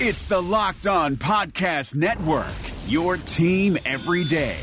It's the Locked On Podcast Network, your team every day.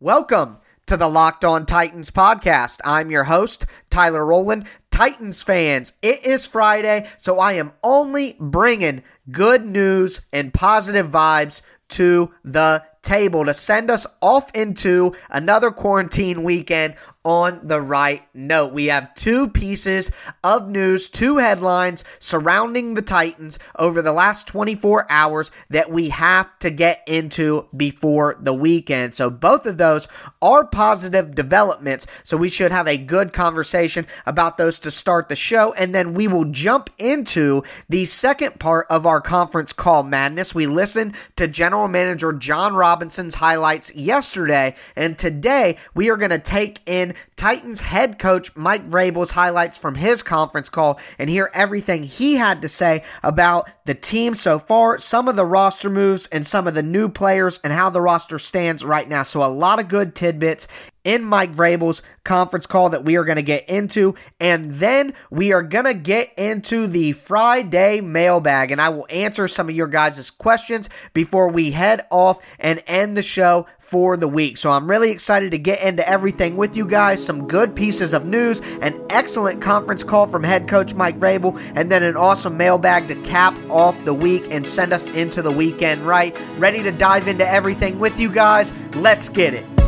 Welcome to the Locked On Titans podcast. I'm your host, Tyler Rowland. Titans fans, it is Friday, so I am only bringing good news and positive vibes to the table to send us off into another quarantine weekend on the right note. We have two pieces of news, two headlines surrounding the Titans over the last 24 hours that we have to get into before the weekend. So both of those are positive developments. So we should have a good conversation about those to start the show. And then we will jump into the second part of our conference call madness. We listened to General Manager Jon Robinson's highlights yesterday. And today we are going to take in Titans head coach Mike Vrabel's highlights from his conference call and hear everything he had to say about the team so far, some of the roster moves, and some of the new players and how the roster stands right now. So, a lot of good tidbits in Mike Vrabel's conference call that we are going to get into. And then we are going to get into the Friday mailbag. And I will answer some of your guys' questions before we head off and end the show for the week. So I'm really excited to get into everything with you guys. Some good pieces of news, an excellent conference call from head coach Mike Vrabel, and then an awesome mailbag to cap off the week and send us into the weekend right. Ready to dive into everything with you guys? Let's get it.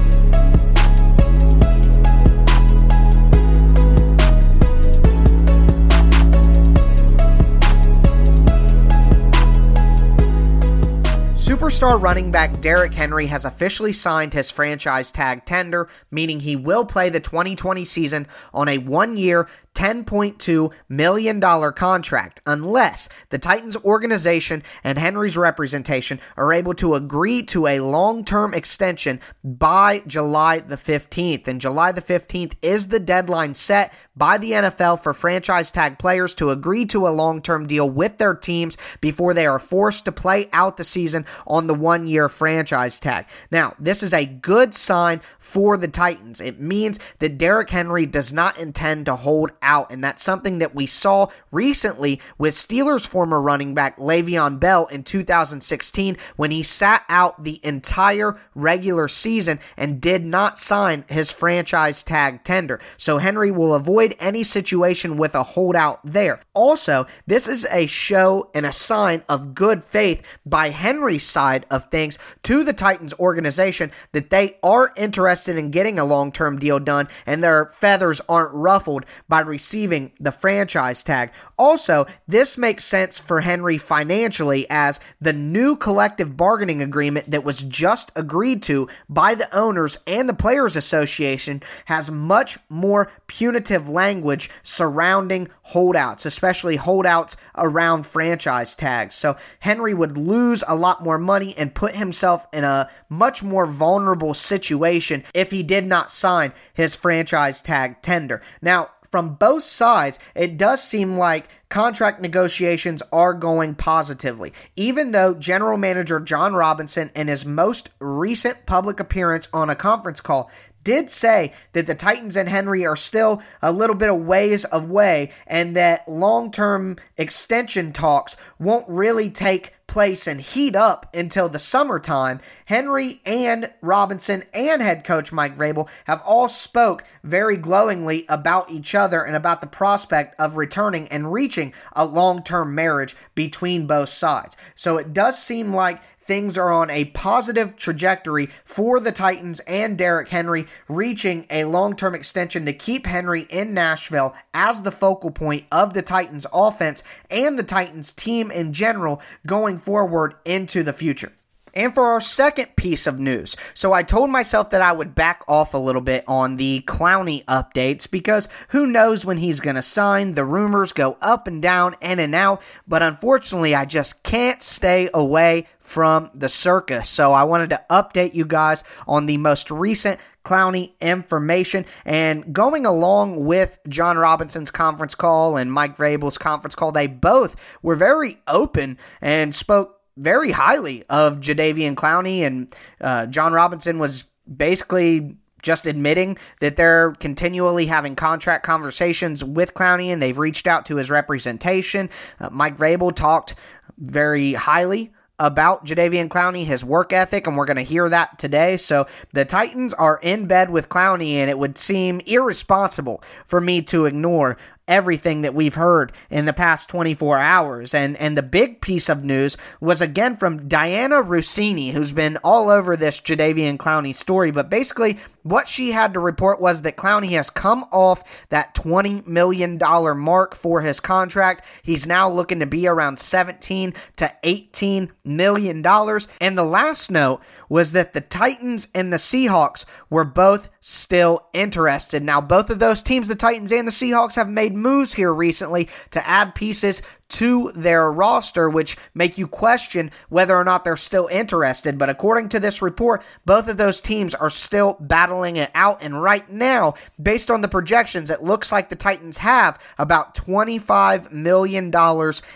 Superstar running back Derrick Henry has officially signed his franchise tag tender, meaning he will play the 2020 season on a one year, $10.2 million contract unless the Titans organization and Henry's representation are able to agree to a long term extension by July the 15th. And July the 15th is the deadline set by the NFL for franchise tag players to agree to a long term deal with their teams before they are forced to play out the season on the one year franchise tag. Now, this is a good sign for the Titans. It means that Derrick Henry does not intend to hold out. And that's something that we saw recently with Steelers former running back Le'Veon Bell in 2016 when he sat out the entire regular season and did not sign his franchise tag tender. So Henry will avoid any situation with a holdout there. Also, this is a show and a sign of good faith by Henry's side of things to the Titans organization that they are interested in getting a long term deal done and their feathers aren't ruffled by receiving the franchise tag. Also, this makes sense for Henry financially as the new collective bargaining agreement that was just agreed to by the owners and the Players Association has much more punitive language surrounding holdouts, especially holdouts around franchise tags. So Henry would lose a lot more money and put himself in a much more vulnerable situation if he did not sign his franchise tag tender. Now, from both sides, it does seem like contract negotiations are going positively. Even though General Manager Jon Robinson, in his most recent public appearance on a conference call, did say that the Titans and Henry are still a little bit of ways away and that long term extension talks won't really take place and heat up until the summertime, Henry and Robinson and head coach Mike Vrabel have all spoke very glowingly about each other and about the prospect of returning and reaching a long-term marriage between both sides. So it does seem like things are on a positive trajectory for the Titans and Derrick Henry, reaching a long term extension to keep Henry in Nashville as the focal point of the Titans offense and the Titans team in general going forward into the future. And for our second piece of news, so I told myself that I would back off a little bit on the Clowney updates because who knows when he's going to sign. The rumors go up and down, in and out, but unfortunately, I just can't stay away from the circus. So I wanted to update you guys on the most recent Clowney information. And going along with Jon Robinson's conference call and Mike Vrabel's conference call, they both were very open and spoke very highly of Jadeveon Clowney, and uh, Jon Robinson was basically just admitting that they're continually having contract conversations with Clowney and they've reached out to his representation. Uh, Mike Vrabel talked very highly about Jadeveon Clowney, his work ethic, and we're going to hear that today. So the Titans are in bed with Clowney, and it would seem irresponsible for me to ignore everything that we've heard in the past 24 hours. And and the big piece of news was again from Dianna Russini, who's been all over this Jadeveon Clowney story. But basically, what she had to report was that Clowney has come off that $20 million mark for his contract. He's now looking to be around 17 to 18 million dollars. And the last note was that the Titans and the Seahawks were both still interested. Now, both of those teams, the Titans and the Seahawks, have made moves here recently to add pieces to their roster, which make you question whether or not they're still interested. But according to this report, both of those teams are still battling it out. And right now, based on the projections, it looks like the Titans have about $25 million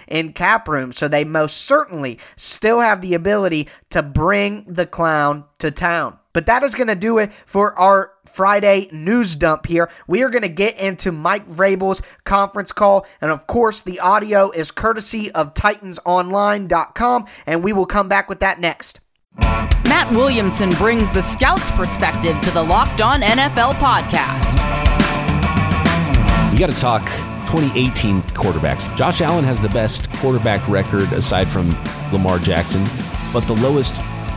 in cap room. So they most certainly still have the ability to bring the clown to town. But that is going to do it for our Friday news dump here. We are going to get into Mike Vrabel's conference call. And of course, the audio is courtesy of TitansOnline.com. And we will come back with that next. Matt Williamson brings the scout's perspective to the Locked On NFL podcast. We got to talk 2018 quarterbacks. Josh Allen has the best quarterback record aside from Lamar Jackson, but the lowest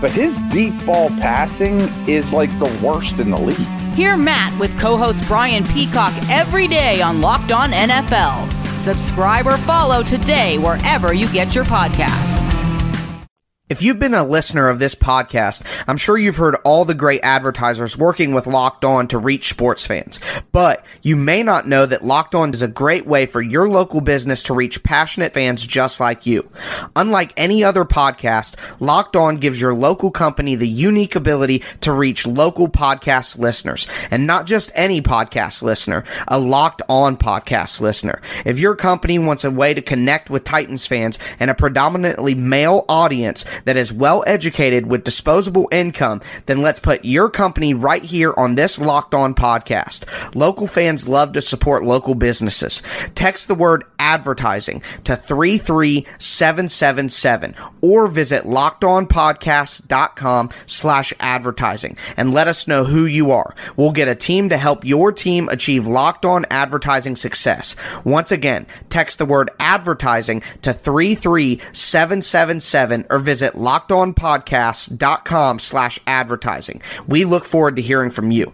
but his deep ball passing is like the worst in the league. Hear Matt with co host Brian Peacock every day on Locked On NFL. Subscribe or follow today wherever you get your podcasts. If you've been a listener of this podcast, I'm sure you've heard all the great advertisers working with Locked On to reach sports fans. But you may not know that Locked On is a great way for your local business to reach passionate fans just like you. Unlike any other podcast, Locked On gives your local company the unique ability to reach local podcast listeners. And not just any podcast listener, a Locked On podcast listener. If your company wants a way to connect with Titans fans and a predominantly male audience, that is well educated with disposable income, then let's put your company right here on this Locked On podcast. Local fans love to support local businesses. Text the word advertising to 33777 or visit lockedonpodcast.com slash advertising and let us know who you are. We'll get a team to help your team achieve locked on advertising success. Once again, text the word advertising to 33777 or visit visit lockedonpodcast.com slash advertising. We look forward to hearing from you.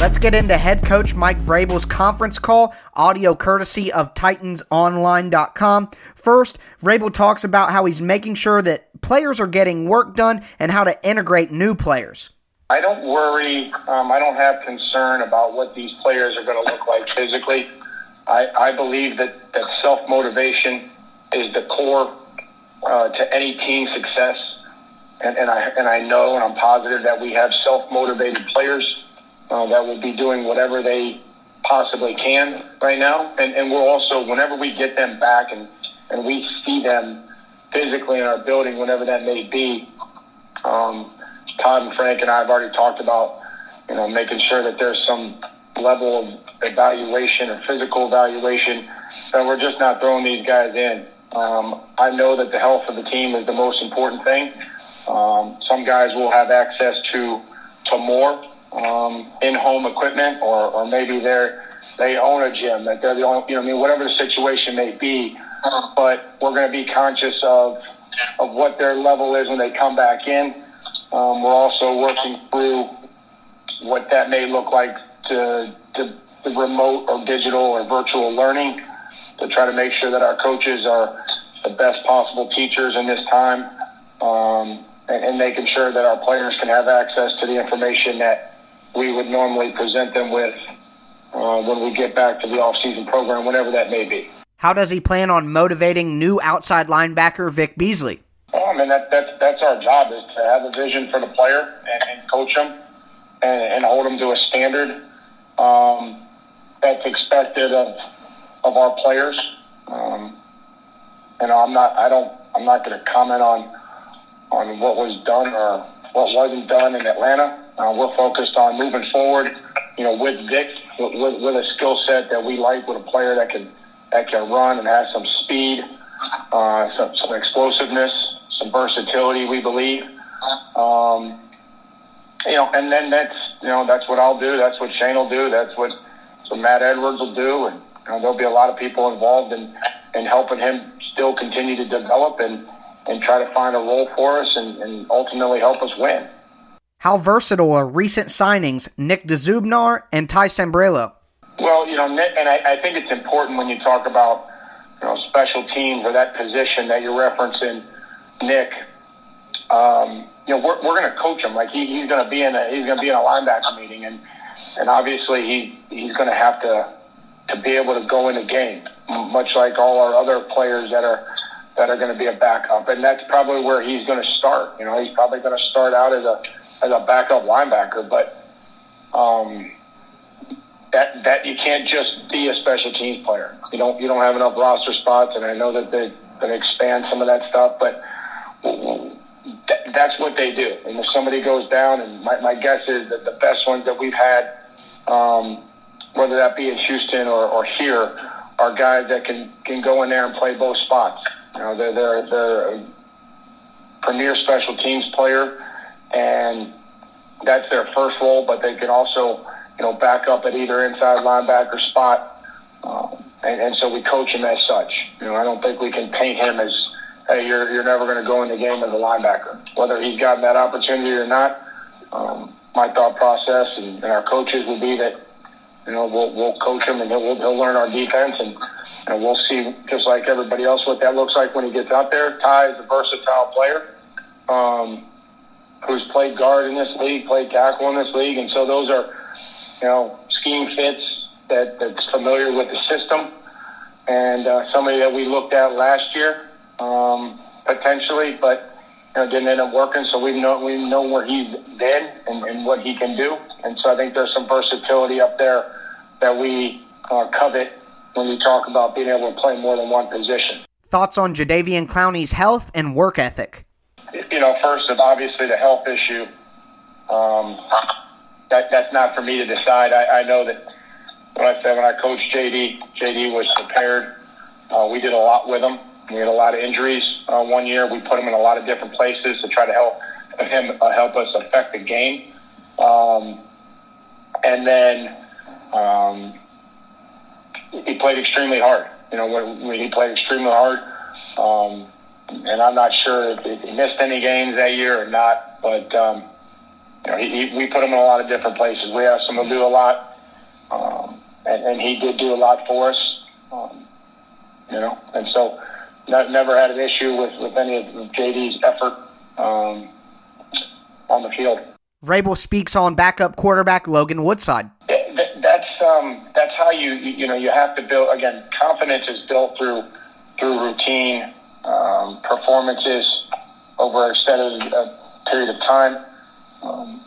Let's get into head coach Mike Vrabel's conference call, audio courtesy of TitansOnline.com. First, Vrabel talks about how he's making sure that players are getting work done and how to integrate new players. I don't worry. Um, I don't have concern about what these players are going to look like physically. I, I believe that, that self motivation is the core uh, to any team success. And, and, I, and I know and I'm positive that we have self motivated players uh, that will be doing whatever they possibly can right now. And, and we're also, whenever we get them back and, and we see them physically in our building, whenever that may be, um, Todd and Frank and I have already talked about, you know, making sure that there's some level of evaluation or physical evaluation that we're just not throwing these guys in. Um, I know that the health of the team is the most important thing. Um, some guys will have access to to more um, in-home equipment, or, or maybe they're they own a gym that they're the only, you know, I mean, whatever the situation may be. But we're going to be conscious of of what their level is when they come back in um, we're also working through what that may look like to, to the remote or digital or virtual learning. to try to make sure that our coaches are the best possible teachers in this time, um, and, and making sure that our players can have access to the information that we would normally present them with uh, when we get back to the off-season program, whatever that may be. How does he plan on motivating new outside linebacker Vic Beasley? Well, I mean that, that's that's our job is to have a vision for the player and, and coach them and, and hold them to a standard um, that's expected of of our players. Um, you know, I'm not I don't I'm not going to comment on on what was done or what wasn't done in Atlanta. Uh, we're focused on moving forward. You know, with Vic, with, with a skill set that we like, with a player that can that can run and has some speed, uh, some, some explosiveness, some versatility. We believe. Um, you know, and then that's you know that's what I'll do. That's what Shane will do. That's what so Matt Edwards will do, and you know, there'll be a lot of people involved in in helping him still continue to develop and and try to find a role for us and, and ultimately help us win. How versatile are recent signings Nick Dzubnar and Ty Sambrailo? Well, you know, Nick, and I, I think it's important when you talk about you know special teams or that position that you're referencing, Nick. Um, you know, we're, we're going to coach him. Like he, he's going to be in a he's going to be in a linebacker meeting, and and obviously he he's going to have to to be able to go in a game, much like all our other players that are that are going to be a backup, and that's probably where he's going to start. You know, he's probably going to start out as a as a backup linebacker, but um, that that you can't just be a special teams player. You don't you don't have enough roster spots, and I know that they're going to expand some of that stuff, but that's what they do. And if somebody goes down, and my, my guess is that the best ones that we've had, um, whether that be in Houston or, or here, are guys that can, can go in there and play both spots. You know, they're, they're, they're a premier special teams player, and that's their first role, but they can also, you know, back up at either inside linebacker spot. Um, and, and so we coach him as such. You know, I don't think we can paint him as – hey, you're, you're never going to go in the game as a linebacker. Whether he's gotten that opportunity or not, um, my thought process and, and our coaches will be that, you know, we'll, we'll coach him and he'll, he'll learn our defense and, and we'll see, just like everybody else, what that looks like when he gets out there. Ty is a versatile player um, who's played guard in this league, played tackle in this league, and so those are, you know, scheme fits that, that's familiar with the system. And uh, somebody that we looked at last year um, potentially, but you know, didn't end up working. So we know we know where he's been and, and what he can do, and so I think there's some versatility up there that we uh, covet when we talk about being able to play more than one position. Thoughts on Jadeveon Clowney's health and work ethic? You know, first, obviously the health issue. Um, that that's not for me to decide. I, I know that when I said when I coached JD, JD was prepared. Uh, we did a lot with him. We had a lot of injuries uh, one year. We put him in a lot of different places to try to help him uh, help us affect the game. Um, and then um, he played extremely hard. You know, when, when he played extremely hard. Um, and I'm not sure if he missed any games that year or not, but um, you know, he, he, we put him in a lot of different places. We asked him to do a lot, um, and, and he did do a lot for us. Um, you know, and so never had an issue with, with any of JD's effort um, on the field. Vrabel speaks on backup quarterback Logan Woodside. That's um, that's how you you know you have to build again. Confidence is built through through routine um, performances over a extended uh, period of time. Um,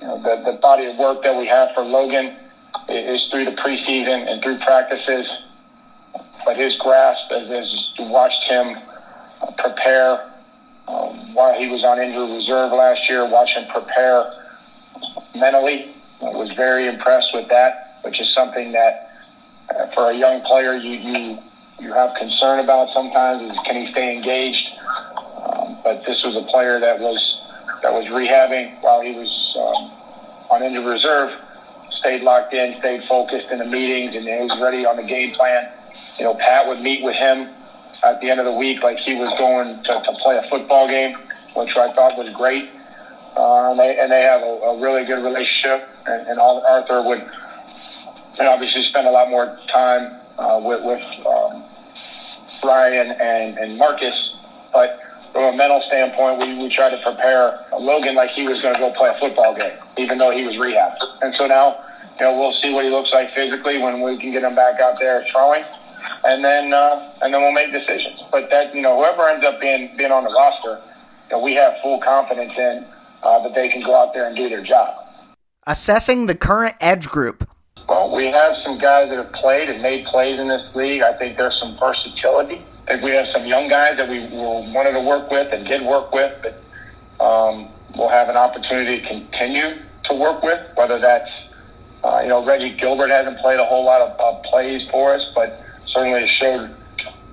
you know the, the body of work that we have for Logan is through the preseason and through practices but his grasp, as, as watched him prepare um, while he was on injured reserve last year, watch him prepare mentally. I was very impressed with that, which is something that uh, for a young player you, you you have concern about sometimes is can he stay engaged. Um, but this was a player that was that was rehabbing while he was um, on injured reserve, stayed locked in, stayed focused in the meetings, and he was ready on the game plan you know, Pat would meet with him at the end of the week like he was going to, to play a football game, which I thought was great. Uh, and, they, and they have a, a really good relationship. And, and Arthur would and obviously spend a lot more time uh, with, with um, Ryan and, and Marcus, but from a mental standpoint, we, we tried to prepare Logan like he was going to go play a football game, even though he was rehabbed. And so now, you know, we'll see what he looks like physically when we can get him back out there throwing, and then uh, and then we'll make decisions. But that you know, whoever ends up being being on the roster, you know, we have full confidence in uh, that they can go out there and do their job. Assessing the current edge group. Well, we have some guys that have played and made plays in this league. I think there's some versatility. I think we have some young guys that we wanted to work with and did work with, but um, we'll have an opportunity to continue to work with, whether that's, uh, you know, Reggie Gilbert hasn't played a whole lot of, of plays for us, but certainly showed,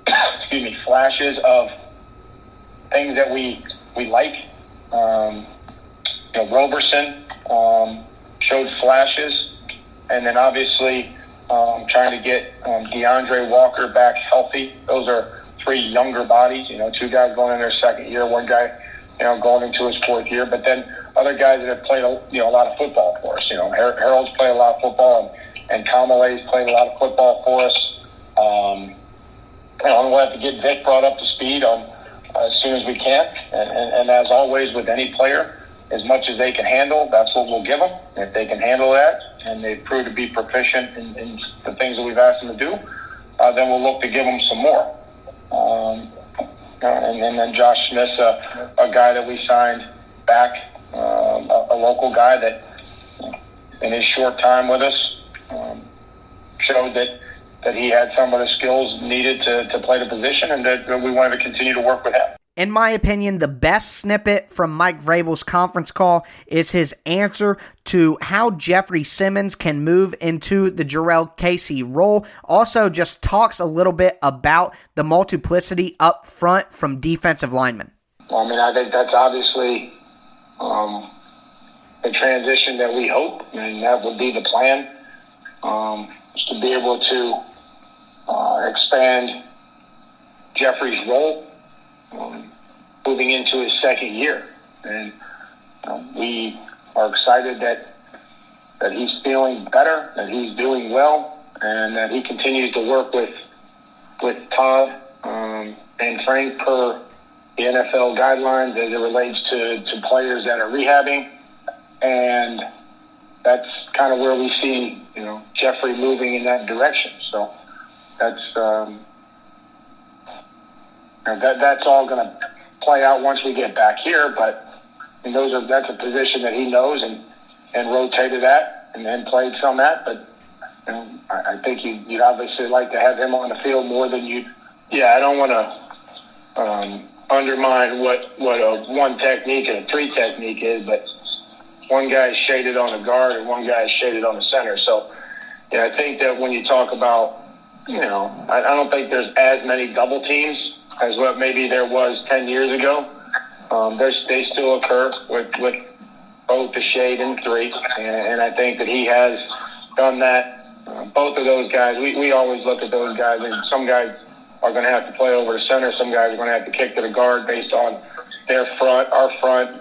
excuse me, flashes of things that we, we like. Um, you know, Roberson um, showed flashes, and then obviously um, trying to get um, DeAndre Walker back healthy. Those are three younger bodies. You know, two guys going in their second year, one guy, you know, going into his fourth year. But then other guys that have played, a, you know, a lot of football for us. You know, Har- Harold's played a lot of football, and and Kamalei's played a lot of football for us. Um, you know, we'll have to get Vic brought up to speed on uh, as soon as we can. And, and, and as always with any player, as much as they can handle, that's what we'll give them. If they can handle that, and they prove to be proficient in, in the things that we've asked them to do, uh, then we'll look to give them some more. Um, uh, and, and, then Josh Smith, a, guy that we signed back, um, a, a, local guy that in his short time with us um, showed that, that he had some of the skills needed to, to play the position and that, that we wanted to continue to work with him in my opinion, the best snippet from Mike Vrabel's conference call is his answer to how Jeffrey Simmons can move into the Jurrell Casey role. Also, just talks a little bit about the multiplicity up front from defensive linemen. Well, I mean, I think that's obviously um, a transition that we hope, and that would be the plan, um, is to be able to uh, expand Jeffrey's role um, moving into his second year. And um, we are excited that that he's feeling better, that he's doing well, and that he continues to work with with Todd um, and Frank per the NFL guidelines as it relates to, to players that are rehabbing. And that's kind of where we see, you know, Jeffrey moving in that direction. So that's um, that that's all going to play out once we get back here. But those are that's a position that he knows and and rotated at and then played some at. But I, I think you, you'd obviously like to have him on the field more than you. Yeah, I don't want to um, undermine what what a one technique and a three technique is, but one guy is shaded on the guard and one guy is shaded on the center. So, yeah, I think that when you talk about, you know, I, I don't think there's as many double teams as what maybe there was 10 years ago. Um, they still occur with, with both the shade and three, and, and I think that he has done that. Uh, both of those guys, we, we always look at those guys, and some guys are going to have to play over the center. Some guys are going to have to kick to the guard based on their front, our front,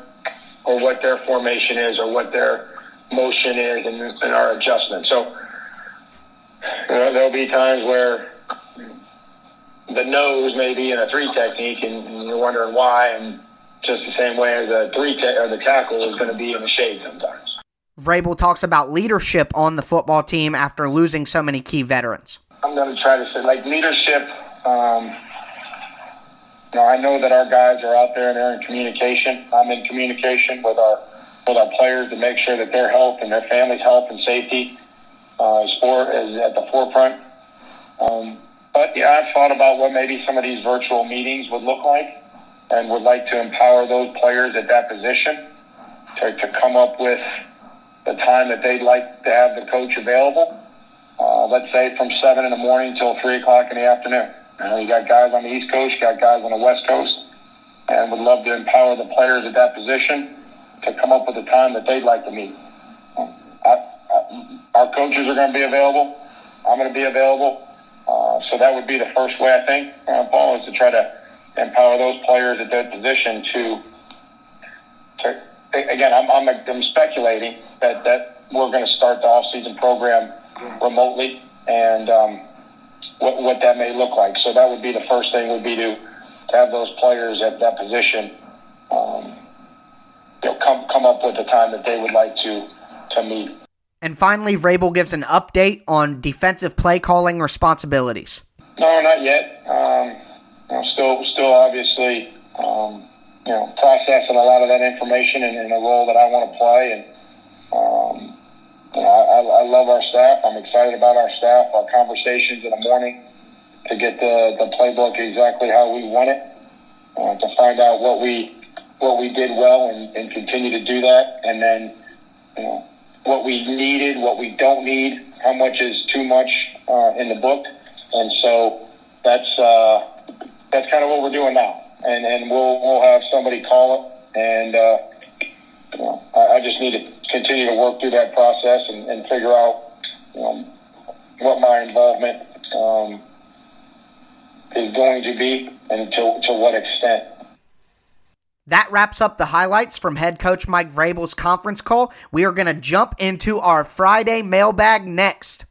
or what their formation is, or what their motion is, and, and our adjustment. So you know, there'll be times where the nose may be in a three technique, and, and you're wondering why. And just the same way as a three te- or the tackle is going to be in the shade sometimes. Vrabel talks about leadership on the football team after losing so many key veterans. I'm going to try to say like leadership. Um, you know, I know that our guys are out there and they're in communication. I'm in communication with our with our players to make sure that their health and their family's health and safety uh, for, is at the forefront. Um, but yeah, I've thought about what maybe some of these virtual meetings would look like and would like to empower those players at that position to, to come up with the time that they'd like to have the coach available. Uh, let's say from 7 in the morning till 3 o'clock in the afternoon. Uh, you got guys on the East Coast, you got guys on the West Coast, and would love to empower the players at that position to come up with a time that they'd like to meet. Our coaches are going to be available. I'm going to be available. Uh, so that would be the first way, I think, uh, Paul, is to try to empower those players at that position to, to again, I'm, I'm, I'm speculating that, that we're going to start the off-season program remotely. And um, what, what that may look like. So that would be the first thing would be to, to have those players at that position um, you know, come come up with a time that they would like to to meet. And finally, Vrabel gives an update on defensive play calling responsibilities. No, not yet. Um, you know, still, still obviously, um, you know, processing a lot of that information in, in the role that I want to play. And um, you know, I, I love our staff. I'm excited about our staff. Our conversations in the morning to get the, the playbook exactly how we want it. Uh, to find out what we what we did well and, and continue to do that, and then you know what we needed, what we don't need, how much is too much uh, in the book, and so that's uh, that's kind of what we're doing now. And and we'll we'll have somebody call it, and uh, you know, I, I just need to continue to work through that process and, and figure out you know, what my involvement um, is going to be and to, to what extent. That wraps up the highlights from head coach Mike Vrabel's conference call. We are going to jump into our Friday mailbag next.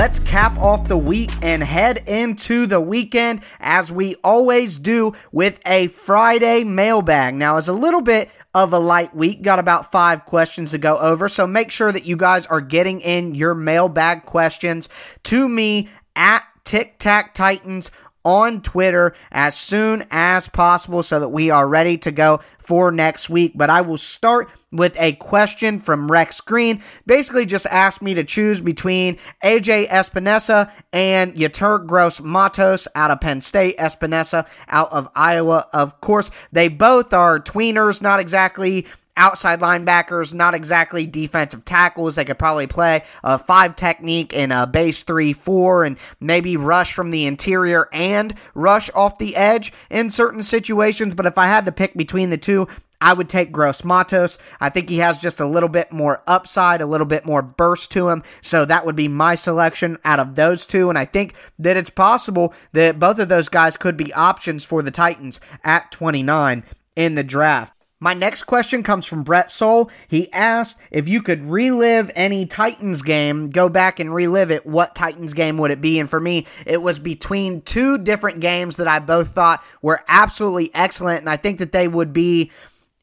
Let's cap off the week and head into the weekend as we always do with a Friday mailbag. Now, it's a little bit of a light week. Got about five questions to go over. So make sure that you guys are getting in your mailbag questions to me at Tic Tac Titans on Twitter as soon as possible so that we are ready to go for next week. But I will start with a question from Rex Green. Basically, just asked me to choose between AJ Epenesa and Yetur Gross Matos out of Penn State, Epenesa out of Iowa. Of course, they both are tweeners, not exactly outside linebackers, not exactly defensive tackles. They could probably play a five technique in a base three, four, and maybe rush from the interior and rush off the edge in certain situations. But if I had to pick between the two, I would take Gross Matos. I think he has just a little bit more upside, a little bit more burst to him. So that would be my selection out of those two. And I think that it's possible that both of those guys could be options for the Titans at 29 in the draft. My next question comes from Brett Soul. He asked if you could relive any Titans game, go back and relive it, what Titans game would it be? And for me, it was between two different games that I both thought were absolutely excellent. And I think that they would be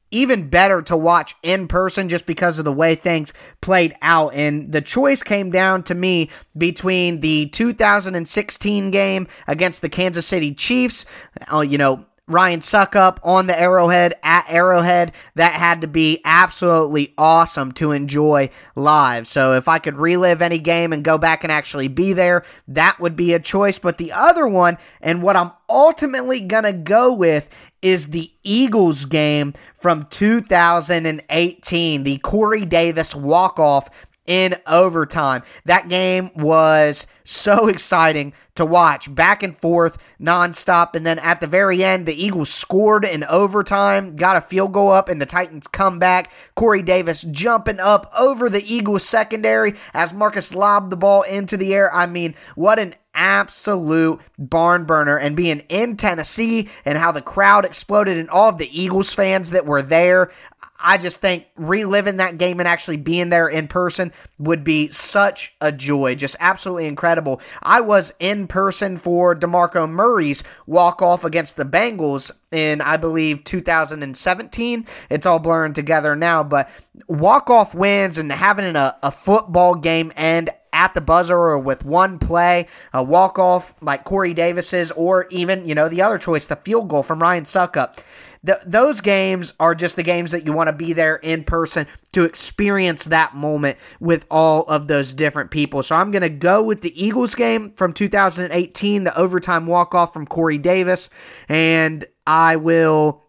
even better to watch in person just because of the way things played out. And the choice came down to me between the 2016 game against the Kansas City Chiefs. Oh, you know, Ryan Succop on the Arrowhead at Arrowhead. That had to be absolutely awesome to enjoy live. So if I could relive any game and go back and actually be there, that would be a choice. But the other one, and what I'm ultimately going to go with, is the Eagles game from 2018, the Corey Davis walk off in overtime. That game was so exciting to watch, back and forth, nonstop. And then at the very end, the Eagles scored in overtime, got a field goal up, and the Titans come back. Corey Davis jumping up over the Eagles secondary as Marcus lobbed the ball into the air. I mean, what an absolute barn burner and being in Tennessee and how the crowd exploded and all of the Eagles fans that were there. I just think reliving that game and actually being there in person would be such a joy. Just absolutely incredible. I was in person for DeMarco Murray's walk off against the Bengals in, I believe, 2017. It's all blurring together now, but walk off wins and having a, a football game end at the buzzer or with one play, a walk off like Corey Davis's, or even, you know, the other choice, the field goal from Ryan Succop th- those games are just the games that you want to be there in person to experience that moment with all of those different people. So I'm going to go with the Eagles game from 2018, the overtime walk off from Corey Davis, and I will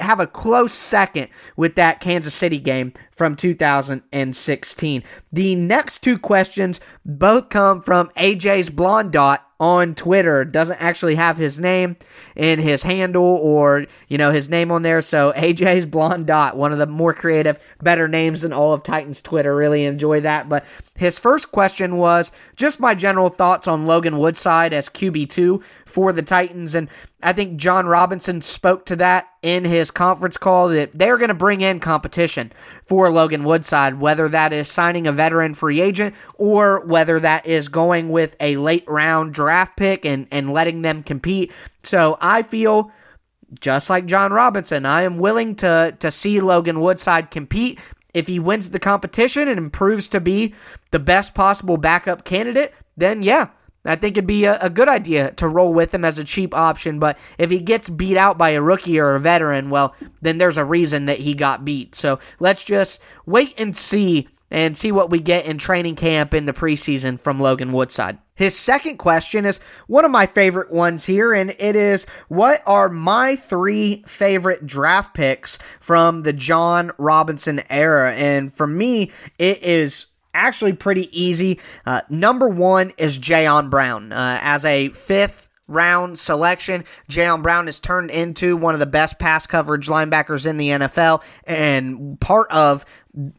have a close second with that Kansas City game from 2016. The next two questions both come from AJ's Blonde Dot on Twitter. Doesn't actually have his name in his handle or, you know, his name on there. So AJ's Blonde Dot, one of the more creative, better names in all of Titans Twitter. Really enjoy that. But His first question was just my general thoughts on Logan Woodside as QB2 for the Titans. And I think Jon Robinson spoke to that in his conference call that they're going to bring in competition for Logan Woodside, whether that is signing a veteran free agent or whether that is going with a late round draft pick and, and letting them compete. So I feel just like Jon Robinson, I am willing to to see Logan Woodside compete. If he wins the competition and improves to be the best possible backup candidate, then yeah, I think it'd be a, a, good idea to roll with him as a cheap option. But if he gets beat out by a rookie or a veteran, well, then there's a reason that he got beat. So let's just wait and see and see what we get in training camp in the preseason from Logan Woodside. His second question is one of my favorite ones here, and it is What are my three favorite draft picks from the Jon Robinson era? And for me, it is actually pretty easy. Uh, number one is Jayon Brown. Uh, as a fifth round selection, Jayon Brown has turned into one of the best pass coverage linebackers in the NFL and part of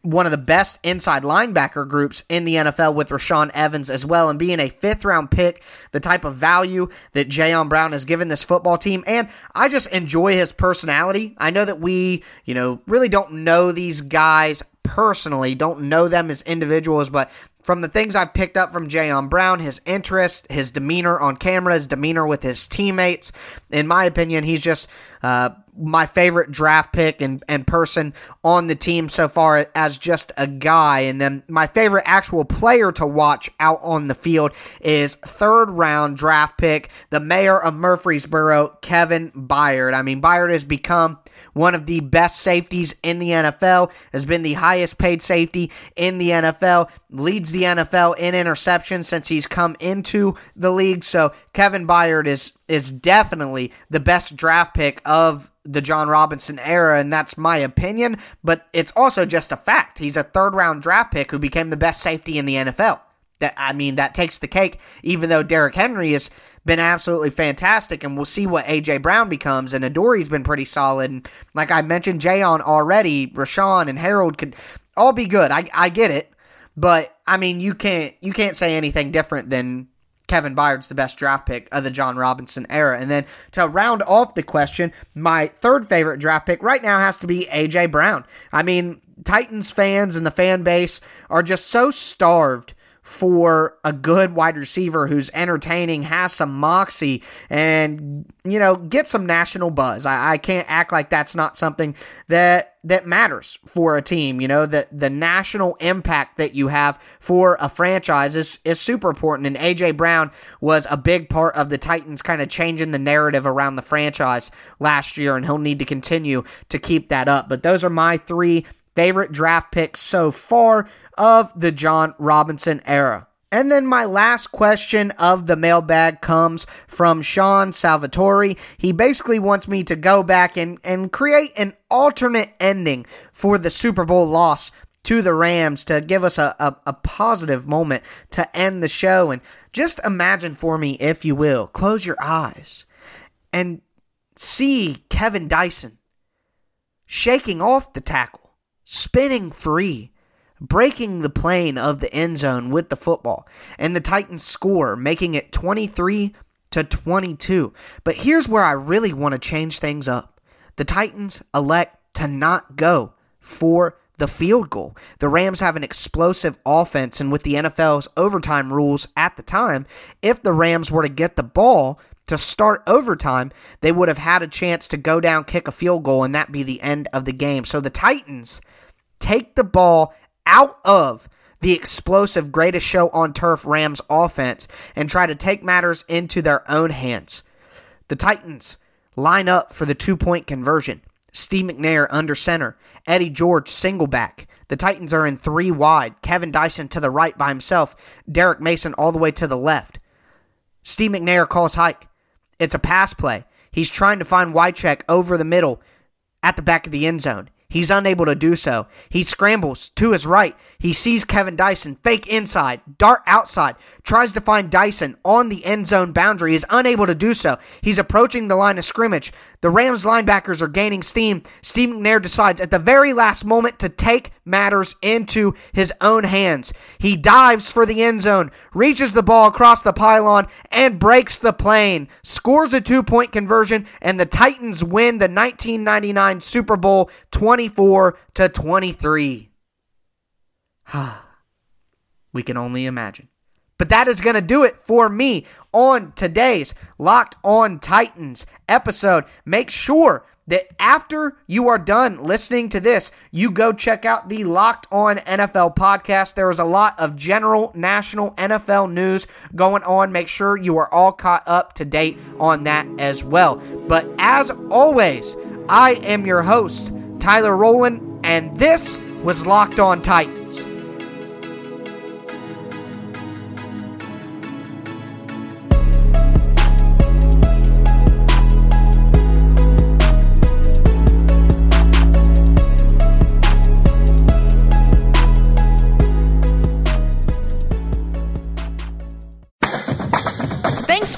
one of the best inside linebacker groups in the NFL with Rashaan Evans as well, and being a fifth round pick, the type of value that Jayon Brown has given this football team. And I just enjoy his personality. I know that we, you know, really don't know these guys personally, don't know them as individuals, but from the things I've picked up from Jayon Brown, his interest, his demeanor on camera, his demeanor with his teammates, in my opinion, he's just uh, my favorite draft pick and, and person on the team so far as just a guy. And then my favorite actual player to watch out on the field is third round draft pick, the mayor of Murfreesboro, Kevin Byard. I mean, Byard has become one of the best safeties in the NFL, has been the highest paid safety in the NFL, leads the NFL in interceptions since he's come into the league. So Kevin Byard is is definitely the best draft pick of the Jon Robinson era, and that's my opinion, but it's also just a fact. He's a third round draft pick who became the best safety in the NFL. That I mean, that takes the cake, even though Derrick Henry has been absolutely fantastic, and we'll see what AJ Brown becomes. And Adoree' been pretty solid. And like I mentioned, Jayon already, Rashaan and Harold could all be good. I I get it, but I mean, you can't you can't say anything different than Kevin Byard's the best draft pick of the Jon Robinson era. And then to round off the question, my third favorite draft pick right now has to be AJ Brown. I mean, Titans fans and the fan base are just so starved for a good wide receiver who's entertaining, has some moxie, and you know, get some national buzz. I, I can't act like that's not something that that matters for a team. You know, that the national impact that you have for a franchise is, is super important. And AJ Brown was a big part of the Titans kind of changing the narrative around the franchise last year, and he'll need to continue to keep that up. But those are my three favorite draft pick so far of the Jon Robinson era. And then my last question of the mailbag comes from Sean Salvatore. He basically wants me to go back and, and create an alternate ending for the Super Bowl loss to the Rams to give us a, a, a, positive moment to end the show. And just imagine for me, if you will, close your eyes and see Kevin Dyson shaking off the tackle, spinning free breaking the plane of the end zone with the football, and the Titans score, making it 23 to 22. But here's where I really want to change things up. The Titans elect to not go for the field goal. The Rams have an explosive offense, and with the NFL's overtime rules at the time, if the Rams were to get the ball to start overtime, they would have had a chance to go down, kick a field goal, and that be the end of the game. So the Titans take the ball out of the explosive greatest show on turf Rams offense and try to take matters into their own hands. The Titans line up for the two point conversion. Steve McNair under center. Eddie George single back. The Titans are in three wide. Kevin Dyson to the right by himself. Derrick Mason all the way to the left. Steve McNair calls hike. It's a pass play. He's trying to find Wycheck over the middle at the back of the end zone. He's unable to do so. He scrambles to his right. He sees Kevin Dyson fake inside, dart outside, tries to find Dyson on the end zone boundary, is unable to do so. He's approaching the line of scrimmage. The Rams linebackers are gaining steam. Steve McNair decides at the very last moment to take matters into his own hands. He dives for the end zone, reaches the ball across the pylon, and breaks the plane. Scores a two point conversion, and the Titans win the 1999 Super Bowl 24 to 23. we can only imagine. But that is going to do it for me on today's Locked On Titans episode. Make sure that after you are done listening to this, you go check out the Locked On NFL podcast. There is a lot of general national NFL news going on. Make sure you are all caught up to date on that as well. But as always, I am your host, Tyler Rowland, and this was Locked On Titans.